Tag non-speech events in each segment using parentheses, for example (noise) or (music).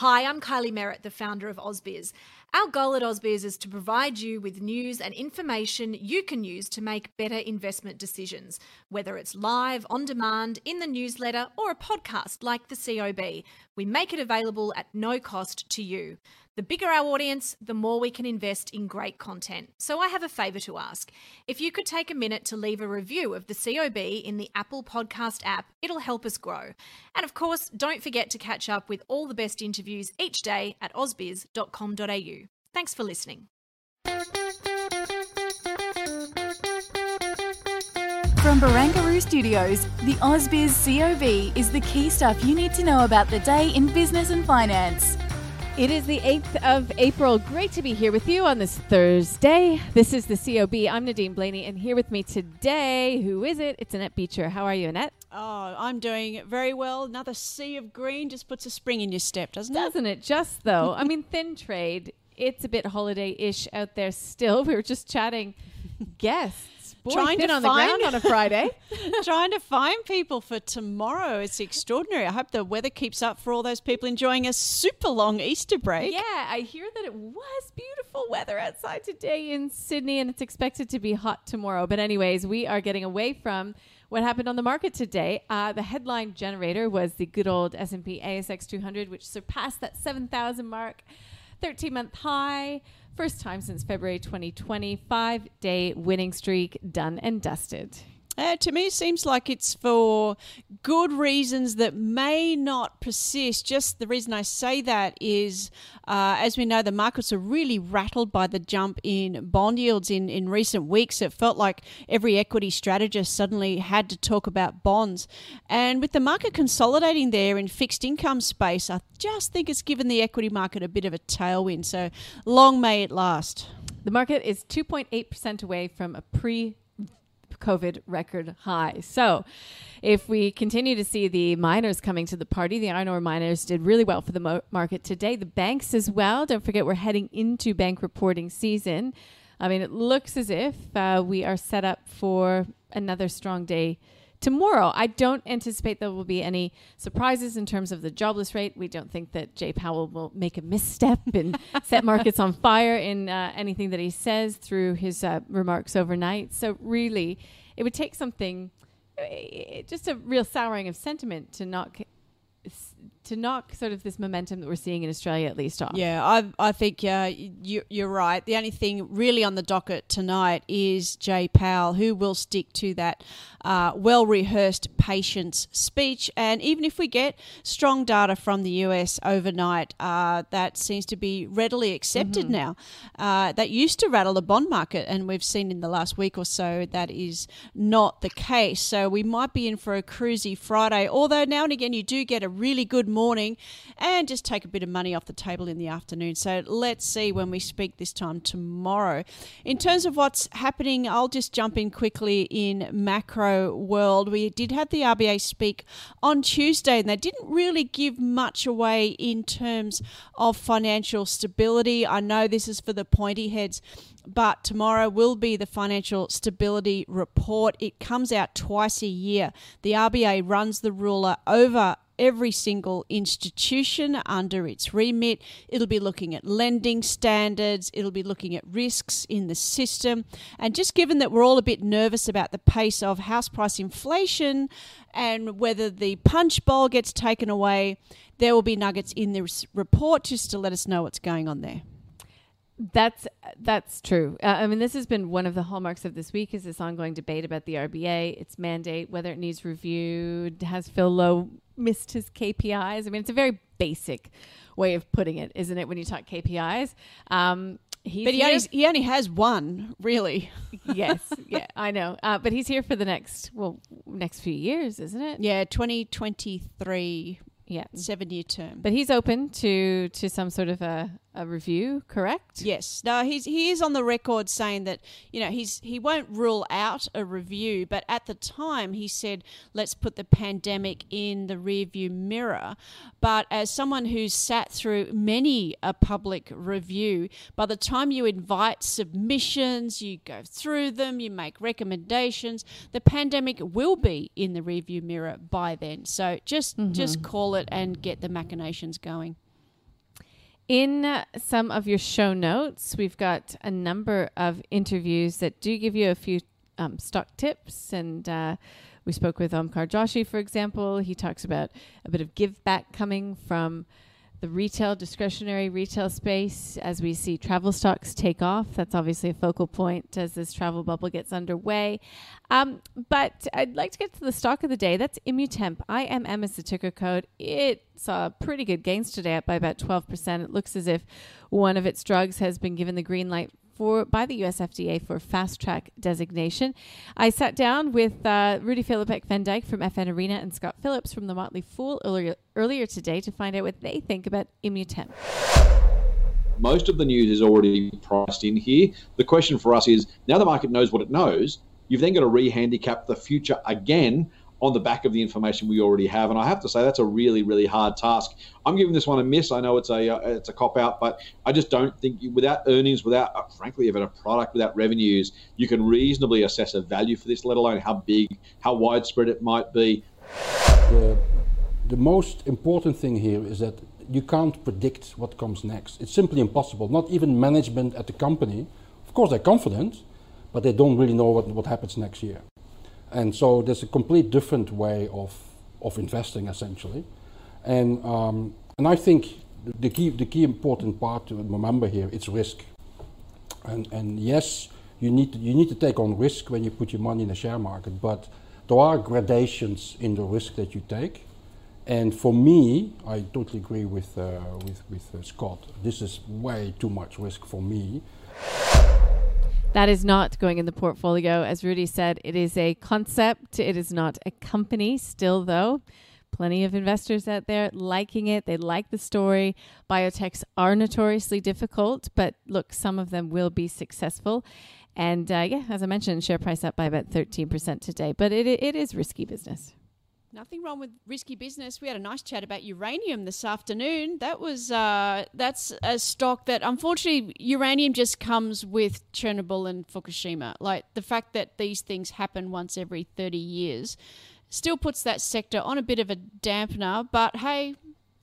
Hi, I'm Kylie Merritt, the founder of AusBiz. Our goal at AusBiz is to provide you with news and information you can use to make better investment decisions, whether it's live, on demand, in the newsletter, or a podcast like the COB. We make it available at no cost to you. The bigger our audience, the more we can invest in great content. So I have a favour to ask. If you could take a minute to leave a review of the COB in the Apple Podcast app, it'll help us grow. And of course, don't forget to catch up with all the best interviews each day at ausbiz.com.au. Thanks for listening. From Barangaroo Studios, the AusBiz COB is the key stuff you need to know about the day in business and finance. It is the 8th of April. Great to be here with you on this Thursday. This is the COB. I'm Nadine Blayney, and here with me today, who is it? It's Annette Beacher. How are you, Annette? Oh, I'm doing very well. Another sea of green just puts a spring in your step, doesn't it? Doesn't it? Just though. I mean, thin trade. It's a bit holiday ish out there still. (laughs) We were just chatting guests. Boy, Trying to on the find- ground on a Friday. (laughs) Trying to find people for tomorrow. It's extraordinary. I hope the weather keeps up for all those people enjoying a super long Easter break. Yeah, I hear that it was beautiful weather outside today in Sydney and it's expected to be hot tomorrow. But, anyways, we are getting away from what happened on the market today. Uh, the headline generator was the good old S&P ASX 200, which surpassed that 7,000 mark, 13-month high. First time since February 2020, five day winning streak done and dusted. Uh, to me, it seems like it's for good reasons that may not persist. Just the reason I say that is, uh, as we know, the markets are really rattled by the jump in bond yields in, in recent weeks. It felt like every equity strategist suddenly had to talk about bonds. And with the market consolidating there in fixed income space, I just think it's given the equity market a bit of a tailwind. So long may it last. The market is 2.8% away from a pre COVID record high. So, if we continue to see the miners coming to the party, the iron ore miners did really well for the mo- market today. The banks as well. Don't forget, we're heading into bank reporting season. I mean, it looks as if uh, we are set up for another strong day tomorrow. I don't anticipate there will be any surprises in terms of the jobless rate. We don't think that Jay Powell will make a misstep and (laughs) set markets on fire in uh, anything that he says through his uh, remarks overnight. So, really, it would take something, eh, just a real souring of sentiment to knock. To knock sort of this momentum that we're seeing in Australia at least off. Yeah, I I think uh, you, you're right. The only thing really on the docket tonight is Jay Powell, who will stick to that uh, well rehearsed patience speech. And even if we get strong data from the US overnight, uh, that seems to be readily accepted now. Uh, that used to rattle the bond market, and we've seen in the last week or so that is not the case. So we might be in for a cruisy Friday, although now and again you do get a really good morning and just take a bit of money off the table in the afternoon. So let's see when we speak this time tomorrow. In terms of what's happening, I'll just jump in quickly in macro world. We did have the RBA speak on Tuesday and they didn't really give much away in terms of financial stability. I know this is for the pointy heads but tomorrow will be the financial stability report. It comes out twice a year. The RBA runs the ruler over every single institution under its remit. It'll be looking at lending standards, it'll be looking at risks in the system. And just given that we're all a bit nervous about the pace of house price inflation and whether the punch bowl gets taken away, there will be nuggets in this report just to let us know what's going on there. That's that's true. Uh, I mean, this has been one of the hallmarks of this week is this ongoing debate about the RBA, its mandate, whether it needs reviewed. Has Phil Lowe missed his KPIs? I mean, it's a very basic way of putting it, isn't it? When you talk KPIs, um, He's but he only, he only has one, really. (laughs) yes, yeah, I know. Uh, but he's here for the next well, next few years, isn't it? Yeah, 2023, Yeah. seven year term. But he's open to to some sort of a, a review, correct? Yes. No, he's he is on the record saying that you know he's he won't rule out a review, but at the time he said let's put the pandemic in the rearview mirror. But as someone who's sat through many a public review, by the time you invite submissions, you go through them, you make recommendations, the pandemic will be in the rearview mirror by then. So just mm-hmm. just call it and get the machinations going. In some of your show notes, we've got a number of interviews that do give you a few um, stock tips. And uh, we spoke with Omkar Joshi, for example. He talks about a bit of give back coming from the retail, discretionary retail space as we see travel stocks take off. That's obviously a focal point as this travel bubble gets underway. Um, but I'd like to get to the stock of the day. That's Immutep. IMM is the ticker code. It saw pretty good gains today, up by about 12%. It looks as if one of its drugs has been given the green light for by the US FDA for fast track designation. I sat down with uh, Rudi Filapek-Vandyck from FN Arena and Scott Phillips from the Motley Fool earlier, earlier today to find out what they think about Immutep. most of the news is already priced in here. The question for us is now the market knows what it knows, you've then got to re-handicap the future again on the back of the information we already have. And I have to say that's a really, really hard task. I'm giving this one a miss. I know it's a uh, it's a cop out, but I just don't think without earnings, without uh, frankly even a product, without revenues, you can reasonably assess a value for this. Let alone how big, how widespread it might be. the, the most important thing here is that you can't predict what comes next. It's simply impossible. Not even management at the company. Of course, they're confident, but they don't really know what, what happens next year. And so there's a complete different way of, of investing, essentially. And, um, and I think the key, the key important part to remember here is risk. And, and yes, you need, to, you need to take on risk when you put your money in the share market, but there are gradations in the risk that you take. And for me, I totally agree with, uh, with, with uh, Scott. This is way too much risk for me. That is not going in the portfolio. As Rudi said, it is a concept, it is not a company. Still, though, plenty of investors out there liking it. They like the story. Biotechs are notoriously difficult, but look, some of them will be successful. And uh, yeah, as I mentioned, share price up by about 13% today, but it, it is risky business. Nothing wrong with risky business. We had a nice chat about uranium this afternoon. That was uh, that's a stock that unfortunately uranium just comes with Chernobyl and Fukushima. Like the fact that these things happen once every thirty years still puts that sector on a bit of a dampener. But hey,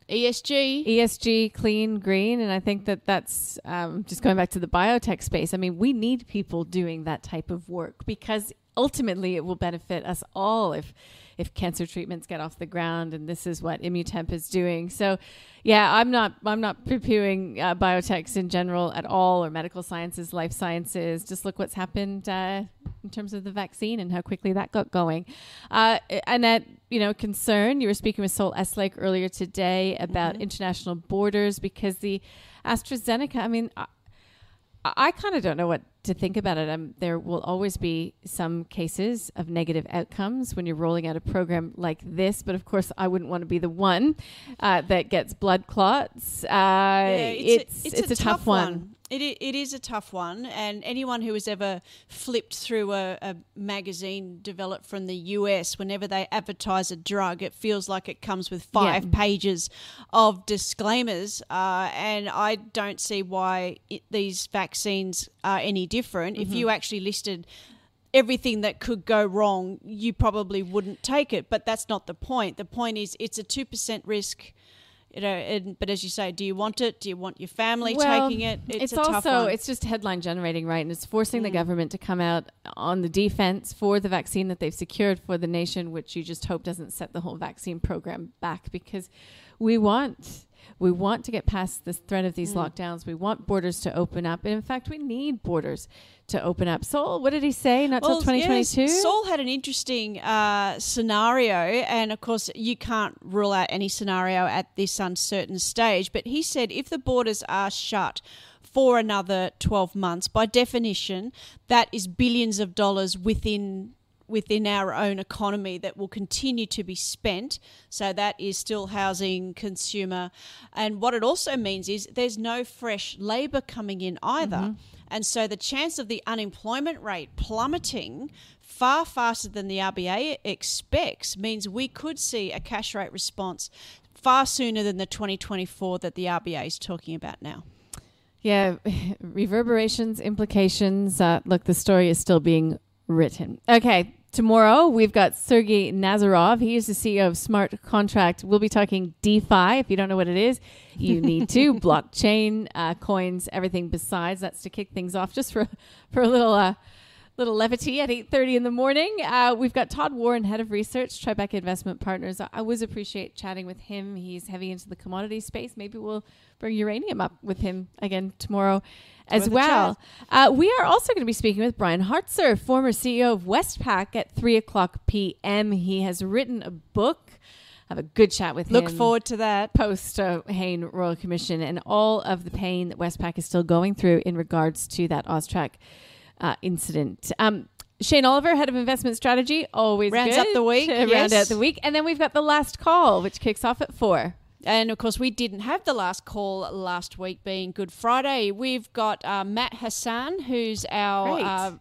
ESG. ESG, clean, green, and I think that that's um, just going back to the biotech space. I mean, we need people doing that type of work because ultimately it will benefit us all if if cancer treatments get off the ground, and this is what Immutep is doing. So, yeah, I'm not I'm not poo-pooing uh, biotechs in general at all, or medical sciences, life sciences. Just look what's happened uh, in terms of the vaccine and how quickly that got going. Uh, and that you know concern, you were speaking with Saul Eslake earlier today about international borders because the AstraZeneca. I mean. I, I kind of don't know what to think about it. Um, there will always be some cases of negative outcomes when you're rolling out a program like this, but of course, I wouldn't want to be the one uh, that gets blood clots. Uh, it's, it's, a, tough, one. It, it is a tough one, and anyone who has ever flipped through a, a magazine developed from the US, whenever they advertise a drug, it feels like it comes with five Yeah. pages of disclaimers, uh, and I don't see why it, these vaccines are any different. If you actually listed everything that could go wrong, you probably wouldn't take it. But that's not the point. The point is it's a two percent risk. You know, and, but as you say, do you want it? Do you want your family Well, taking it? It's, a tough also one. Mm. it's just headline generating, right? And it's forcing the government to come out on the defense for the vaccine that they've secured for the nation, which you just hope doesn't set the whole vaccine program back because we want We want to get past this threat of these Mm. lockdowns. We want borders to open up. And in fact, we need borders to open up. Saul, what did he say? Not till Well, 2022? yes, Saul had an interesting uh, scenario, and of course, you can't rule out any scenario at this uncertain stage. But he said if the borders are shut for another 12 months, by definition, that is billions of dollars within within our own economy that will continue to be spent. So that is still housing, consumer. And what it also means is there's no fresh labour coming in either. And so the chance of the unemployment rate plummeting far faster than the RBA expects means we could see a cash rate response far sooner than the 2024 that the RBA is talking about now. Yeah, (laughs) reverberations, implications. Uh, look, the story is still being written. Okay, tomorrow we've got Sergey Nazarov. He is the CEO of Smart Contract. We'll be talking DeFi. If you don't know what it is, you need to (laughs) blockchain, uh, coins, everything besides. That's to kick things off, just for for a little. Uh, Little levity at 8.30 in the morning. Uh, we've got Todd Warren, Head of Research, Tribeca Investment Partners. I always appreciate chatting with him. He's heavy into the commodity space. Maybe we'll bring uranium up with him again tomorrow as Worth a well. Uh, we are also going to be speaking with Brian Hartzer, former CEO of Westpac, at 3 o'clock p.m. He has written a book. Have a good chat with Look him forward to that. post uh, Hayne Royal Commission and all of the pain that Westpac is still going through in regards to that Austrac uh, incident. Um, Shane Oliver, head of investment strategy, always Rounds good up the week, to (laughs) round out the week, and then we've got the last call, which kicks off at four. And of course, we didn't have the last call last week, being Good Friday. We've got uh, Matt Hassan, who's our uh,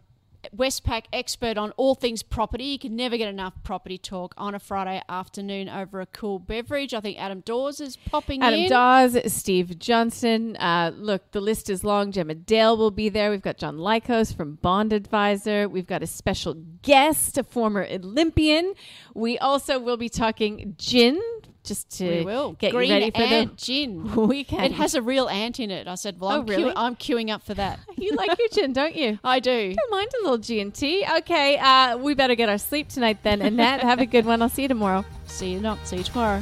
Westpac expert on all things property. You can never get enough property talk on a Friday afternoon over a cool beverage. I think Adam Dawes is popping Adam in. Dawes, Steve Johnson. Uh, look, the list is long. Gemma Dale will be there. We've got John Lycos from Bond Advisor. We've got a special guest, a former Olympian. We also will be talking gin, just to we will get Green you ready for ant gin. the (laughs) weekend. It has a real ant in it. I said, "Well, Oh, I'm, really? queue- I'm queuing up for that." (laughs) you like your gin, don't you? I do. Don't mind a little G and T. Okay, uh, we better get our sleep tonight then. Annette, have a good one. I'll see you tomorrow. See you not. See you tomorrow.